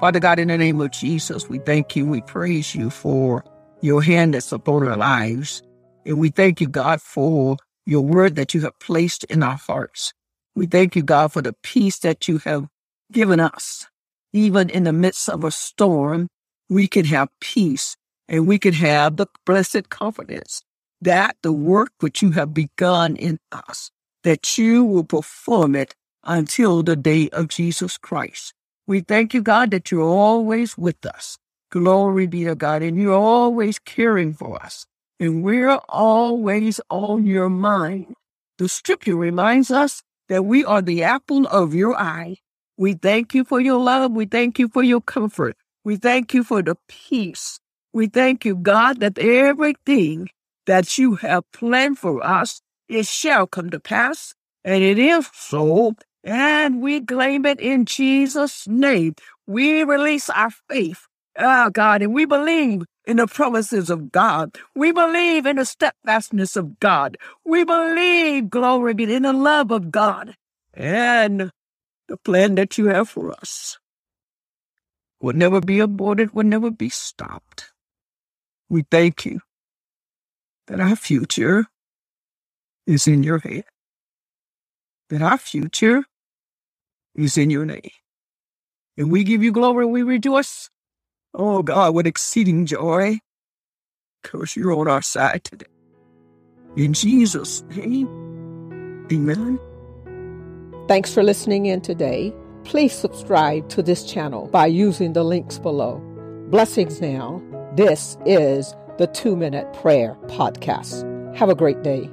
Father God, in the name of Jesus, we thank you, we praise you for your hand that's upon our lives. And we thank you, God, for your word that you have placed in our hearts. We thank you, God, for the peace that you have given us. Even in the midst of a storm, we can have peace and we can have the blessed confidence that the work which you have begun in us that you will perform it until the day of Jesus Christ. We thank you, God, that you're always with us. Glory be to God. And you're always caring for us. And we're always on your mind. The scripture reminds us that we are the apple of your eye. We thank you for your love. We thank you for your comfort. We thank you for the peace. We thank you, God, that everything that you have planned for us it shall come to pass, and it is so, and we claim it in Jesus' name. We release our faith, oh God, and we believe in the promises of God. We believe in the steadfastness of God. We believe, glory be, in the love of God and the plan that you have for us will never be aborted, will never be stopped. We thank you that our future is in your hand, that our future is in your name. And we give you glory we rejoice. Oh God, with exceeding joy, because you're on our side today. In Jesus' name, amen. Thanks for listening in today. Please subscribe to this channel by using the links below. Blessings now. This is the Two Minute Prayer Podcast. Have a great day.